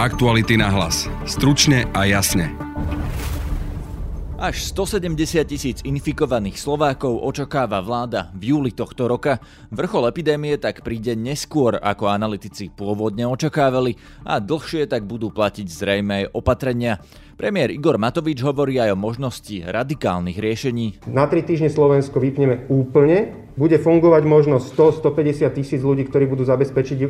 Aktuality na hlas. Stručne a jasne. Až 170 tisíc infikovaných Slovákov očakáva vláda v júli tohto roka. Vrchol epidémie tak príde neskôr, ako analytici pôvodne očakávali a dlhšie tak budú platiť zrejme aj opatrenia. Premiér Igor Matovič hovorí aj o možnosti radikálnych riešení. Na tri týždne Slovensko vypneme úplne. Bude fungovať možno 100-150 tisíc ľudí, ktorí budú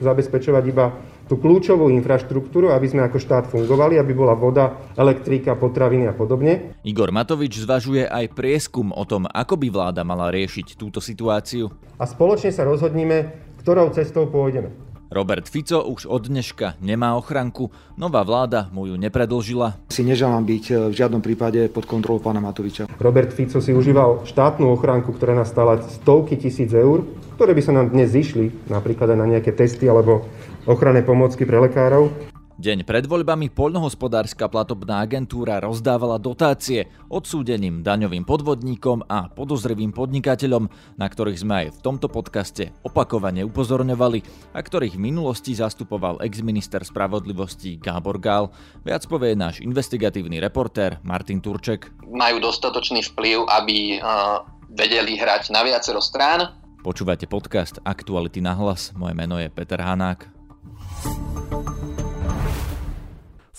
zabezpečovať iba tú kľúčovú infraštruktúru, aby sme ako štát fungovali, aby bola voda, elektrika, potraviny a podobne. Igor Matovič zvažuje aj prieskum o tom, ako by vláda mala riešiť túto situáciu. A spoločne sa rozhodníme, ktorou cestou pôjdeme. Robert Fico už od dneška nemá ochranku, nová vláda mu ju nepredlžila. Si neželám byť eh, v žiadnom prípade pod kontrolou pána Matoviča. Robert Fico si užíval štátnu ochránku, ktorá nás stala stovky tisíc eur, ktoré by sa nám dnes zišli, napríklad aj na nejaké testy alebo ochranné pomôcky pre lekárov. Deň pred voľbami poľnohospodárska platobná agentúra rozdávala dotácie odsúdeným daňovým podvodníkom a podozrivým podnikateľom, na ktorých sme aj v tomto podcaste opakovane upozorňovali a ktorých v minulosti zastupoval ex-minister spravodlivosti Gábor Gál. Viac povie náš investigatívny reportér Martin Turček. Majú dostatočný vplyv, aby uh, vedeli hrať na viacero strán. Počúvate podcast Aktuality na hlas. Moje meno je Peter Hanák.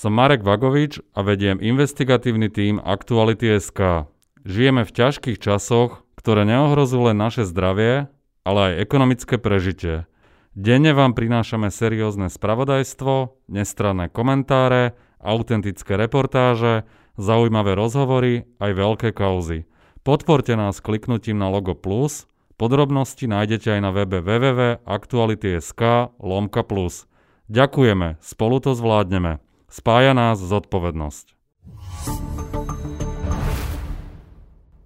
Som Marek Vagovič a vediem investigatívny tím Aktuality.sk. Žijeme v ťažkých časoch, ktoré neohrozujú len naše zdravie, ale aj ekonomické prežitie. Denne vám prinášame seriózne spravodajstvo, nestranné komentáre, autentické reportáže, zaujímavé rozhovory aj veľké kauzy. Podporte nás kliknutím na logo plus, podrobnosti nájdete aj na webe www.aktuality.sk lomka plus. Ďakujeme, spolu to zvládneme. Spája nás zodpovednosť.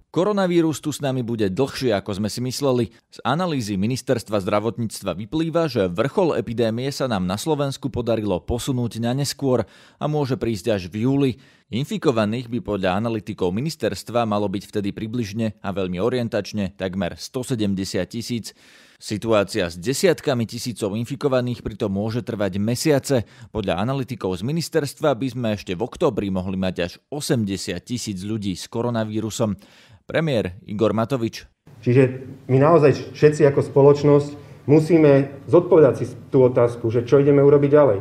Koronavírus tu s nami bude dlhšie, ako sme si mysleli. Z analýzy ministerstva zdravotníctva vyplýva, že vrchol epidémie sa nám na Slovensku podarilo posunúť na neskôr a môže prísť až v júli. Infikovaných by podľa analytikov ministerstva malo byť vtedy približne a veľmi orientačne takmer 170 tisíc. Situácia s desiatkami tisícov infikovaných pritom môže trvať mesiace. Podľa analytikov z ministerstva by sme ešte v oktobri mohli mať až 80 tisíc ľudí s koronavírusom. Premiér Igor Matovič. Čiže my naozaj všetci ako spoločnosť musíme zodpovedať si tú otázku, že čo ideme urobiť ďalej.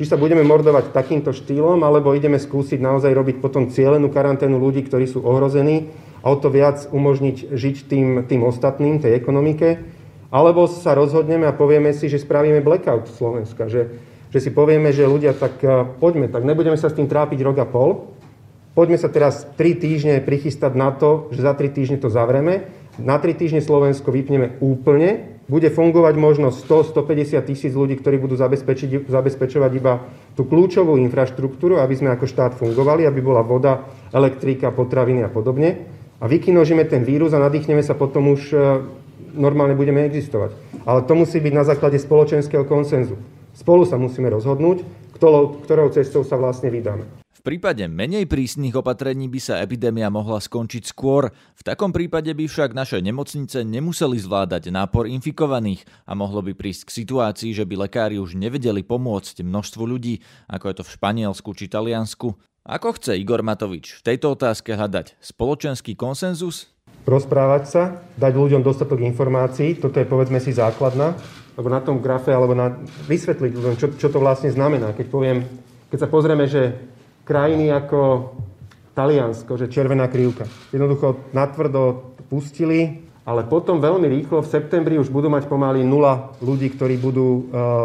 Či sa budeme mordovať takýmto štýlom, alebo ideme skúsiť naozaj robiť potom cieľenú karanténu ľudí, ktorí sú ohrození a o to viac umožniť žiť tým, tým ostatným, tej ekonomike alebo sa rozhodneme a povieme si, že spravíme blackout Slovenska, že, že si povieme, že ľudia, tak uh, poďme, tak nebudeme sa s tým trápiť rok a pol, poďme sa teraz 3 týždne prichystať na to, že za 3 týždne to zavreme, na 3 týždne Slovensko vypneme úplne, bude fungovať možno 100-150 tisíc ľudí, ktorí budú zabezpečovať iba tú kľúčovú infraštruktúru, aby sme ako štát fungovali, aby bola voda, elektrika, potraviny a podobne. A vykinožíme ten vírus a nadýchneme sa potom už normálne budeme existovať. Ale to musí byť na základe spoločenského konsenzu. Spolu sa musíme rozhodnúť, ktorou, ktorou cestou sa vlastne vydáme. V prípade menej prísnych opatrení by sa epidémia mohla skončiť skôr. V takom prípade by však naše nemocnice nemuseli zvládať nápor infikovaných a mohlo by prísť k situácii, že by lekári už nevedeli pomôcť množstvu ľudí, ako je to v Španielsku či Taliansku. Ako chce Igor Matovič v tejto otázke hľadať spoločenský konsenzus? Rozprávať sa, dať ľuďom dostatok informácií, toto je povedzme si základná, alebo na tom grafe, alebo na, vysvetliť ľuďom, čo, čo to vlastne znamená. Keď poviem, keď sa pozrieme, že krajiny ako Taliansko, že červená krivka, jednoducho natvrdo pustili ale potom veľmi rýchlo v septembri už budú mať pomaly nula ľudí, ktorí budú uh,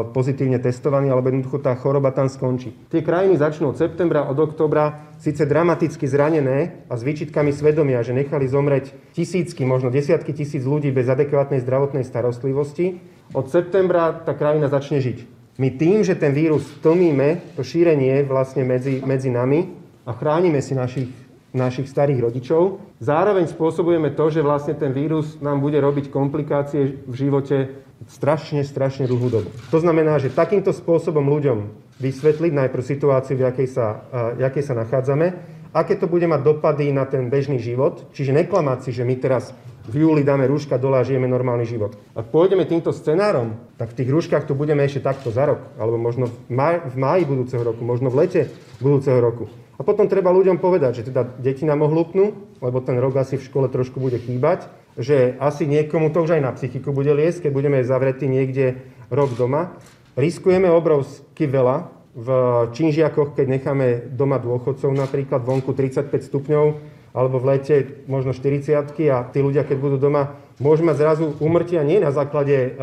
pozitívne testovaní, alebo jednoducho tá choroba tam skončí. Tie krajiny začnú od septembra, od oktobra síce dramaticky zranené a s výčitkami svedomia, že nechali zomreť tisícky, možno desiatky tisíc ľudí bez adekvátnej zdravotnej starostlivosti. Od septembra tá krajina začne žiť. My tým, že ten vírus tlmíme, to šírenie vlastne medzi, medzi nami a chránime si našich našich starých rodičov. Zároveň spôsobujeme to, že vlastne ten vírus nám bude robiť komplikácie v živote strašne, strašne dlhú dobu. To znamená, že takýmto spôsobom ľuďom vysvetliť najprv situáciu, v jakej sa, v jakej sa nachádzame, aké to bude mať dopady na ten bežný život, čiže neklamať si, že my teraz v júli dáme rúška dole a žijeme normálny život. Ak pôjdeme týmto scenárom, tak v tých rúškach tu budeme ešte takto za rok, alebo možno v, v máji budúceho roku, možno v lete budúceho roku. A potom treba ľuďom povedať, že teda deti nám ohlúpnú, lebo ten rok asi v škole trošku bude chýbať, že asi niekomu to už aj na psychiku bude liesť, keď budeme zavretí niekde rok doma. Riskujeme obrovsky veľa v činžiakoch, keď necháme doma dôchodcov napríklad vonku 35 stupňov, alebo v lete možno 40 a tí ľudia, keď budú doma, môžu mať zrazu umrtia nie na základe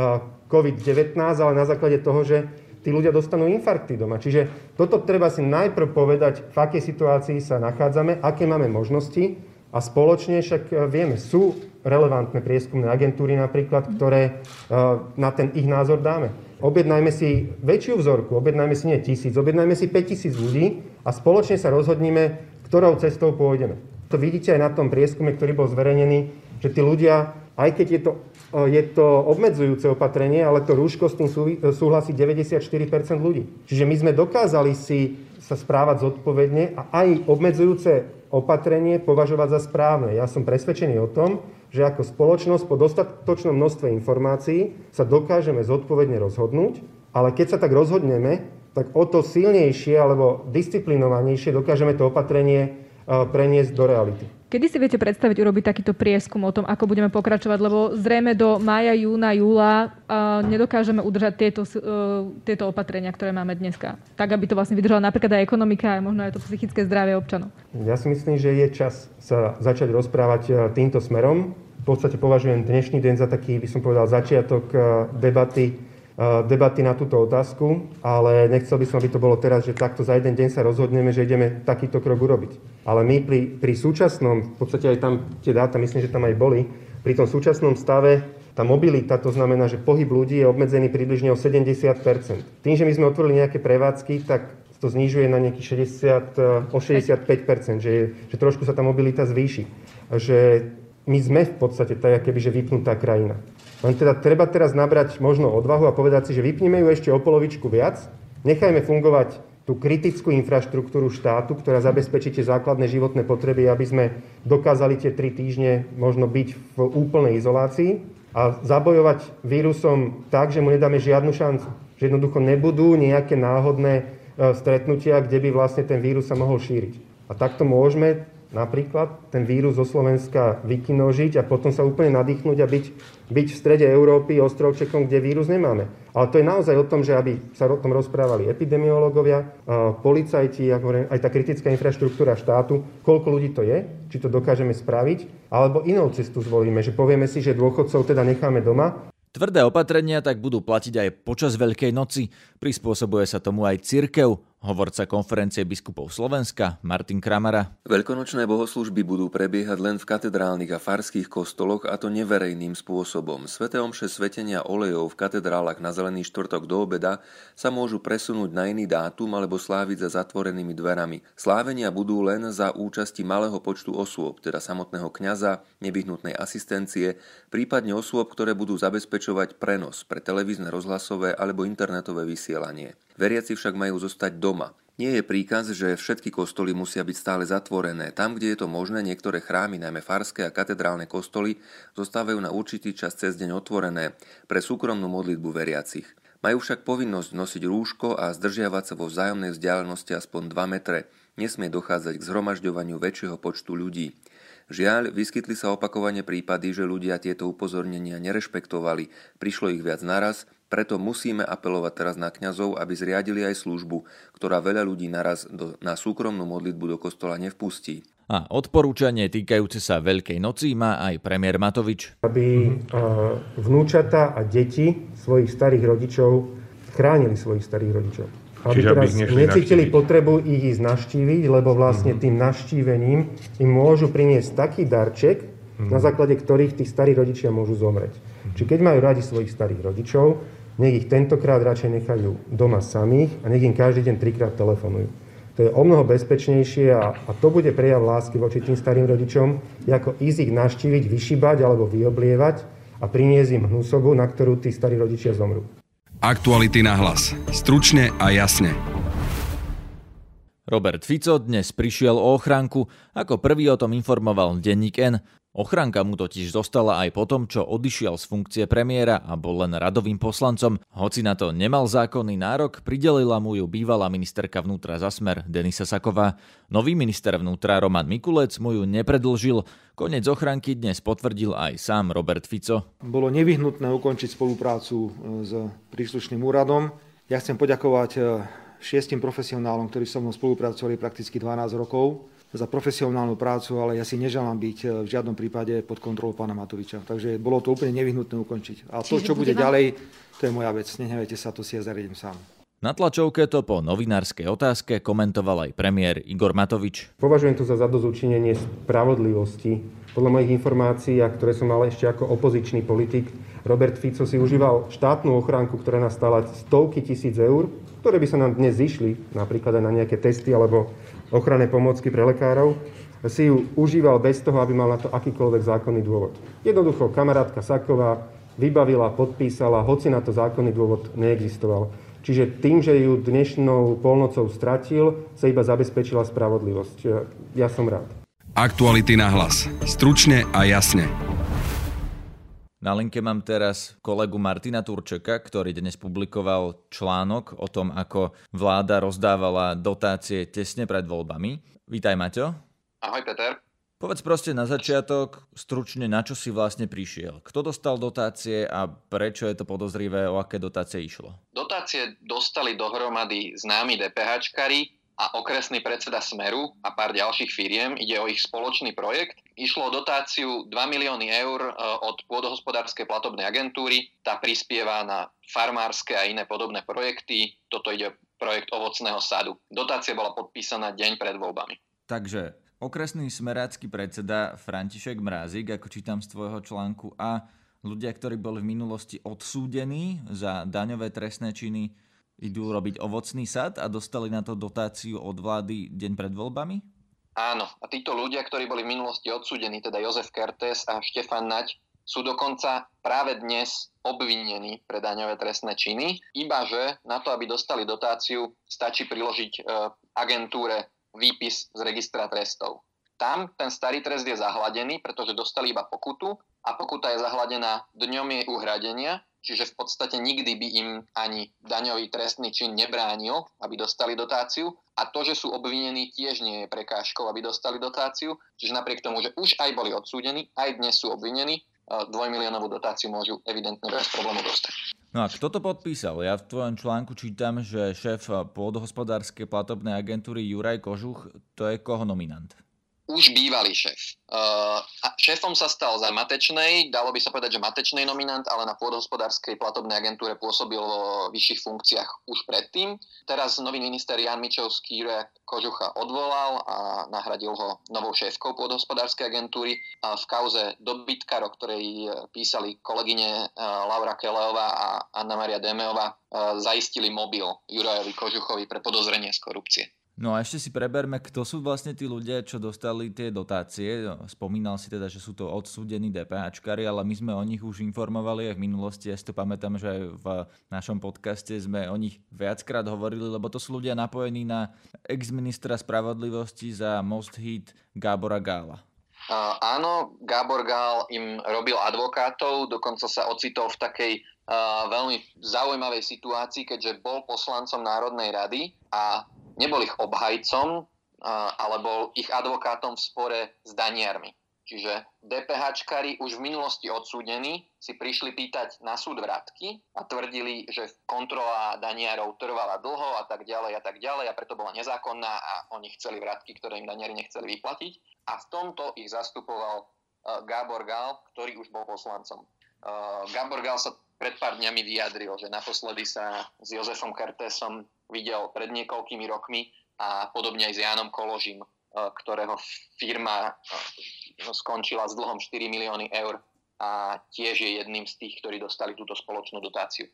COVID-19, ale na základe toho, že tí ľudia dostanú infarkty doma. Čiže toto treba si najprv povedať, v akej situácii sa nachádzame, aké máme možnosti a spoločne však e, vieme, sú relevantné prieskumné agentúry napríklad, ktoré e, na ten ich názor dáme. Objednajme si väčšiu vzorku, objednajme si nie tisíc, objednajme si 5000 ľudí a spoločne sa rozhodnime, ktorou cestou pôjdeme. To vidíte aj na tom prieskume, ktorý bol zverejnený, že tí ľudia, aj keď je to, je to obmedzujúce opatrenie, ale to rúško s tým súhlasí 94% ľudí. Čiže my sme dokázali si sa správať zodpovedne a aj obmedzujúce opatrenie považovať za správne. Ja som presvedčený o tom, že ako spoločnosť po dostatočnom množstve informácií sa dokážeme zodpovedne rozhodnúť, ale keď sa tak rozhodneme, tak o to silnejšie alebo disciplinovanejšie dokážeme to opatrenie preniesť do reality. Kedy si viete predstaviť urobiť takýto prieskum o tom, ako budeme pokračovať? Lebo zrejme do mája, júna, júla nedokážeme udržať tieto, e, tieto opatrenia, ktoré máme dneska. Tak, aby to vlastne vydržala napríklad aj ekonomika a možno aj to psychické zdravie občanov. Ja si myslím, že je čas sa začať rozprávať e, týmto smerom. V podstate považujem dnešný deň za taký, by som povedal, začiatok e, debaty debaty na túto otázku, ale nechcel by som, aby to bolo teraz, že takto za jeden deň sa rozhodneme, že ideme takýto krok urobiť. Ale my pri, pri súčasnom, v podstate aj tam tie dáta, myslím, že tam aj boli, pri tom súčasnom stave tá mobilita, to znamená, že pohyb ľudí je obmedzený približne o 70 Tým, že my sme otvorili nejaké prevádzky, tak to znižuje na nejakých 60, o 65 že, že trošku sa tá mobilita zvýši. Že my sme v podstate tak, keby, že vypnutá krajina. Len teda treba teraz nabrať možno odvahu a povedať si, že vypneme ju ešte o polovičku viac, nechajme fungovať tú kritickú infraštruktúru štátu, ktorá zabezpečí tie základné životné potreby, aby sme dokázali tie tri týždne možno byť v úplnej izolácii a zabojovať vírusom tak, že mu nedáme žiadnu šancu. Že jednoducho nebudú nejaké náhodné e, stretnutia, kde by vlastne ten vírus sa mohol šíriť. A takto môžeme napríklad ten vírus zo Slovenska vykinožiť a potom sa úplne nadýchnuť a byť, byť v strede Európy ostrovčekom, kde vírus nemáme. Ale to je naozaj o tom, že aby sa o tom rozprávali epidemiológovia, policajti, ako aj tá kritická infraštruktúra štátu, koľko ľudí to je, či to dokážeme spraviť, alebo inou cestu zvolíme, že povieme si, že dôchodcov teda necháme doma Tvrdé opatrenia tak budú platiť aj počas Veľkej noci. Prispôsobuje sa tomu aj cirkev. Hovorca konferencie biskupov Slovenska Martin Kramara. Veľkonočné bohoslužby budú prebiehať len v katedrálnych a farských kostoloch a to neverejným spôsobom. Svete omše svetenia olejov v katedrálach na Zelený štvrtok do obeda sa môžu presunúť na iný dátum alebo sláviť za zatvorenými dverami. Slávenia budú len za účasti malého počtu osôb, teda samotného kňaza, nevyhnutnej asistencie, prípadne osôb, ktoré budú zabezpečovať prenos pre televízne, rozhlasové alebo internetové vysielanie. Veriaci však majú zostať doma. Nie je príkaz, že všetky kostoly musia byť stále zatvorené. Tam, kde je to možné, niektoré chrámy, najmä farské a katedrálne kostoly, zostávajú na určitý čas cez deň otvorené pre súkromnú modlitbu veriacich. Majú však povinnosť nosiť rúško a zdržiavať sa vo vzájomnej vzdialenosti aspoň 2 metre. Nesmie dochádzať k zhromažďovaniu väčšieho počtu ľudí. Žiaľ, vyskytli sa opakovane prípady, že ľudia tieto upozornenia nerešpektovali, prišlo ich viac naraz preto musíme apelovať teraz na kňazov, aby zriadili aj službu, ktorá veľa ľudí naraz do, na súkromnú modlitbu do kostola nevpustí. A odporúčanie týkajúce sa Veľkej noci má aj premiér Matovič. Aby vnúčata a deti svojich starých rodičov chránili svojich starých rodičov. Aby Čiže teraz aby necítili navštíviť. potrebu ich ísť navštíviť, lebo vlastne mm-hmm. tým navštívením im môžu priniesť taký darček, na základe ktorých tí starí rodičia môžu zomrieť. Čiže keď majú radi svojich starých rodičov, nech ich tentokrát radšej nechajú doma samých a nech im každý deň trikrát telefonujú. To je o mnoho bezpečnejšie a, a to bude prejav lásky voči tým starým rodičom, ako ísť ich naštíviť, vyšibať alebo vyoblievať a priniesť im hnusobu, na ktorú tí starí rodičia zomrú. Aktuality na hlas. Stručne a jasne. Robert Fico dnes prišiel o ochránku, ako prvý o tom informoval denník N. Ochranka mu totiž zostala aj po tom, čo odišiel z funkcie premiéra a bol len radovým poslancom. Hoci na to nemal zákonný nárok, pridelila mu ju bývalá ministerka vnútra za smer Denisa Saková. Nový minister vnútra Roman Mikulec mu ju nepredlžil. Konec ochranky dnes potvrdil aj sám Robert Fico. Bolo nevyhnutné ukončiť spoluprácu e, s príslušným úradom. Ja chcem poďakovať e, šiestim profesionálom, ktorí so mnou spolupracovali prakticky 12 rokov za profesionálnu prácu, ale ja si neželám byť e, v žiadnom prípade pod kontrolou pána Matoviča. Takže bolo to úplne nevyhnutné ukončiť. A to, čo bude ďalej, to je moja vec. Nehnevajte sa, to si ja zariadím sám. Na tlačovke to po novinárskej otázke komentoval aj premiér Igor Matovič. Považujem to za zadozučinenie spravodlivosti. Podľa mojich informácií, a ktoré som mal ešte ako opozičný politik, Robert Fico si užíval štátnu ochránku, ktorá nás stala stovky tisíc eur, ktoré by sa nám dnes zišli, napríklad aj na nejaké testy alebo ochranné pomôcky pre lekárov, si ju užíval bez toho, aby mal na to akýkoľvek zákonný dôvod. Jednoducho kamarátka Saková vybavila, podpísala, hoci na to zákonný dôvod neexistoval. Čiže tým, že ju dnešnou polnocou stratil, sa iba zabezpečila spravodlivosť. Ja som rád. Aktuality na hlas. Stručne a jasne. Na linke mám teraz kolegu Martina Turčeka, ktorý dnes publikoval článok o tom, ako vláda rozdávala dotácie tesne pred voľbami. Vítaj, Maťo. Ahoj, Peter. Povedz proste na začiatok stručne, na čo si vlastne prišiel. Kto dostal dotácie a prečo je to podozrivé, o aké dotácie išlo? Dotácie dostali dohromady známi DPHčkari, a okresný predseda Smeru a pár ďalších firiem. Ide o ich spoločný projekt. Išlo o dotáciu 2 milióny eur e, od pôdohospodárskej platobnej agentúry. Tá prispieva na farmárske a iné podobné projekty. Toto ide projekt ovocného sadu. Dotácia bola podpísaná deň pred voľbami. Takže okresný smerácky predseda František Mrázik, ako čítam z tvojho článku, a ľudia, ktorí boli v minulosti odsúdení za daňové trestné činy, idú robiť ovocný sad a dostali na to dotáciu od vlády deň pred voľbami? Áno, a títo ľudia, ktorí boli v minulosti odsúdení, teda Jozef Kertes a Štefan Nať, sú dokonca práve dnes obvinení pre daňové trestné činy, iba že na to, aby dostali dotáciu, stačí priložiť e, agentúre výpis z registra trestov. Tam ten starý trest je zahladený, pretože dostali iba pokutu a pokuta je zahladená dňom jej uhradenia čiže v podstate nikdy by im ani daňový trestný čin nebránil, aby dostali dotáciu. A to, že sú obvinení, tiež nie je prekážkou, aby dostali dotáciu. Čiže napriek tomu, že už aj boli odsúdení, aj dnes sú obvinení, e, dvojmiliónovú dotáciu môžu evidentne bez problému dostať. No a kto to podpísal? Ja v tvojom článku čítam, že šéf pôdohospodárskej platobnej agentúry Juraj Kožuch, to je koho nominant? Už bývalý šéf. Uh, šéfom sa stal za Matečnej, dalo by sa povedať, že Matečnej nominant, ale na pôdohospodárskej platobnej agentúre pôsobil vo vyšších funkciách už predtým. Teraz nový minister Jan Mičovský Kožucha odvolal a nahradil ho novou šéfkou pôdohospodárskej agentúry. A v kauze dobytkar, o ktorej písali kolegyne Laura Keleová a Anna Maria Demeová, zaistili mobil Jurajovi Kožuchovi pre podozrenie z korupcie. No a ešte si preberme, kto sú vlastne tí ľudia, čo dostali tie dotácie. Spomínal si teda, že sú to odsúdení DPHčkari, ale my sme o nich už informovali aj v minulosti. Ja si to pamätám, že aj v našom podcaste sme o nich viackrát hovorili, lebo to sú ľudia napojení na ex-ministra spravodlivosti za Most Hit Gábora Gála. Uh, áno, Gábor Gál im robil advokátov, dokonca sa ocitol v takej uh, veľmi zaujímavej situácii, keďže bol poslancom Národnej rady a nebol ich obhajcom, ale bol ich advokátom v spore s daniarmi. Čiže DPHčkari už v minulosti odsúdení si prišli pýtať na súd vrátky a tvrdili, že kontrola daniarov trvala dlho a tak ďalej a tak ďalej a preto bola nezákonná a oni chceli vrátky, ktoré im daniari nechceli vyplatiť. A v tomto ich zastupoval Gábor Gál, ktorý už bol poslancom. Gábor Gál sa pred pár dňami vyjadril, že naposledy sa s Jozefom Kertésom videl pred niekoľkými rokmi a podobne aj s Jánom Koložím, e, ktorého firma e, skončila s dlhom 4 milióny eur a tiež je jedným z tých, ktorí dostali túto spoločnú dotáciu.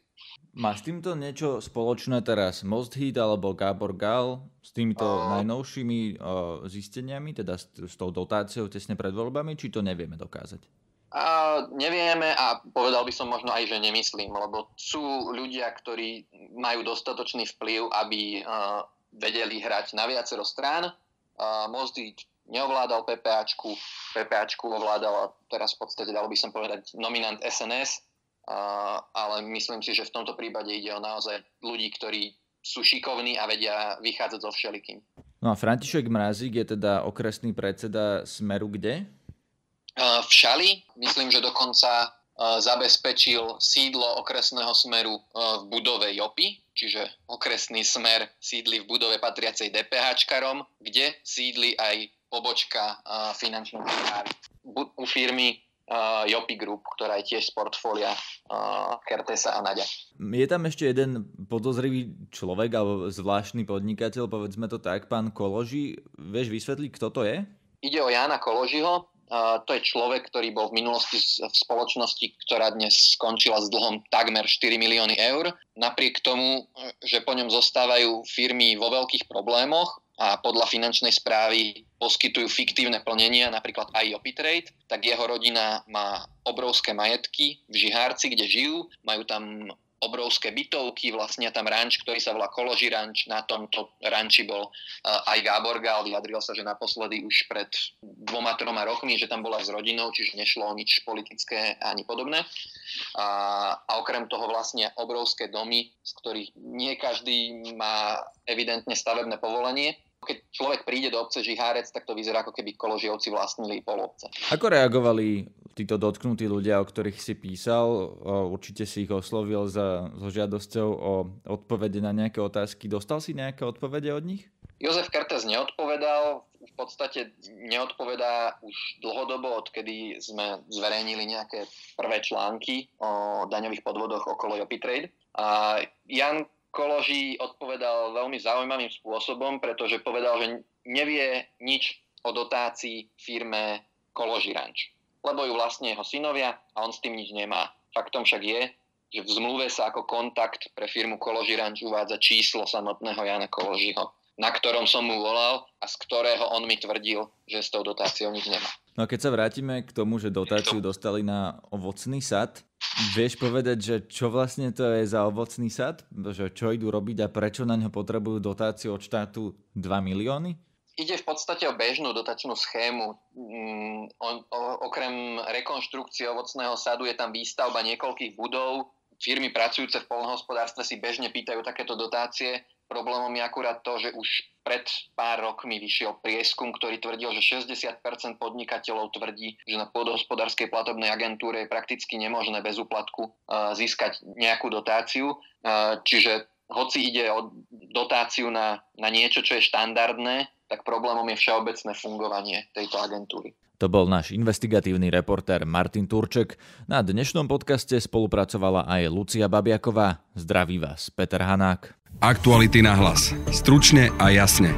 Má s týmto niečo spoločné teraz Most Hit alebo Gábor Gal s týmito uh, najnovšími uh, zisteniami, teda s, s tou dotáciou tesne pred voľbami, či to nevieme dokázať? A nevieme a povedal by som možno aj, že nemyslím, lebo sú ľudia, ktorí majú dostatočný vplyv, aby uh, vedeli hrať na viacero strán. Uh, Mozdy neovládal PPAčku, PPAčku ovládal teraz v podstate, dalo by som povedať, nominant SNS, ale myslím si, že v tomto prípade ide o naozaj ľudí, ktorí sú šikovní a vedia vychádzať so všelikým. No a František Mrazík je teda okresný predseda Smeru kde? V Šali. Myslím, že dokonca zabezpečil sídlo okresného smeru v budove JOPy, čiže okresný smer sídli v budove patriacej DPH-čkarom, kde sídli aj pobočka finančnej správy. U firmy Jopi Group, ktorá je tiež z portfólia Kertesa a Nadia. Je tam ešte jeden podozrivý človek alebo zvláštny podnikateľ, povedzme to tak, pán Koloži. Vieš vysvetliť, kto to je? Ide o Jana Koložiho, to je človek, ktorý bol v minulosti v spoločnosti, ktorá dnes skončila s dlhom takmer 4 milióny eur. Napriek tomu, že po ňom zostávajú firmy vo veľkých problémoch a podľa finančnej správy poskytujú fiktívne plnenia, napríklad aj Trade, tak jeho rodina má obrovské majetky v Žihárci, kde žijú, majú tam obrovské bytovky, vlastne tam ranč, ktorý sa volá Koloži ranč, na tomto ranči bol aj Gábor Gál, vyjadril sa, že naposledy už pred dvoma, troma rokmi, že tam bola s rodinou, čiže nešlo o nič politické ani podobné. A, a okrem toho vlastne obrovské domy, z ktorých nie každý má evidentne stavebné povolenie, keď človek príde do obce Žihárec, tak to vyzerá ako keby koložijovci vlastnili pol obce. Ako reagovali títo dotknutí ľudia, o ktorých si písal? Určite si ich oslovil za, so žiadosťou o odpovede na nejaké otázky. Dostal si nejaké odpovede od nich? Jozef Kertes neodpovedal, v podstate neodpovedá už dlhodobo, odkedy sme zverejnili nejaké prvé články o daňových podvodoch okolo Jopitrade. A Jan Koloží odpovedal veľmi zaujímavým spôsobom, pretože povedal, že nevie nič o dotácii firme Koloži Ranč, lebo ju vlastne jeho synovia a on s tým nič nemá. Faktom však je, že v zmluve sa ako kontakt pre firmu Koloži Ranč uvádza číslo samotného Jana Koložiho, na ktorom som mu volal a z ktorého on mi tvrdil, že s tou dotáciou nič nemá. No a keď sa vrátime k tomu, že dotáciu dostali na ovocný sad, vieš povedať, že čo vlastne to je za ovocný sad? Že čo idú robiť a prečo na ňo potrebujú dotáciu od štátu 2 milióny? Ide v podstate o bežnú dotačnú schému. Mm, o, o, okrem rekonštrukcie ovocného sadu je tam výstavba niekoľkých budov. Firmy pracujúce v polnohospodárstve si bežne pýtajú takéto dotácie Problémom je akurát to, že už pred pár rokmi vyšiel prieskum, ktorý tvrdil, že 60% podnikateľov tvrdí, že na pôdohospodárskej platobnej agentúre je prakticky nemožné bez úplatku uh, získať nejakú dotáciu. Uh, čiže hoci ide o dotáciu na, na niečo, čo je štandardné, tak problémom je všeobecné fungovanie tejto agentúry. To bol náš investigatívny reportér Martin Turček. Na dnešnom podcaste spolupracovala aj Lucia Babiaková. Zdraví vás, Peter Hanák. Aktuality na hlas. Stručne a jasne.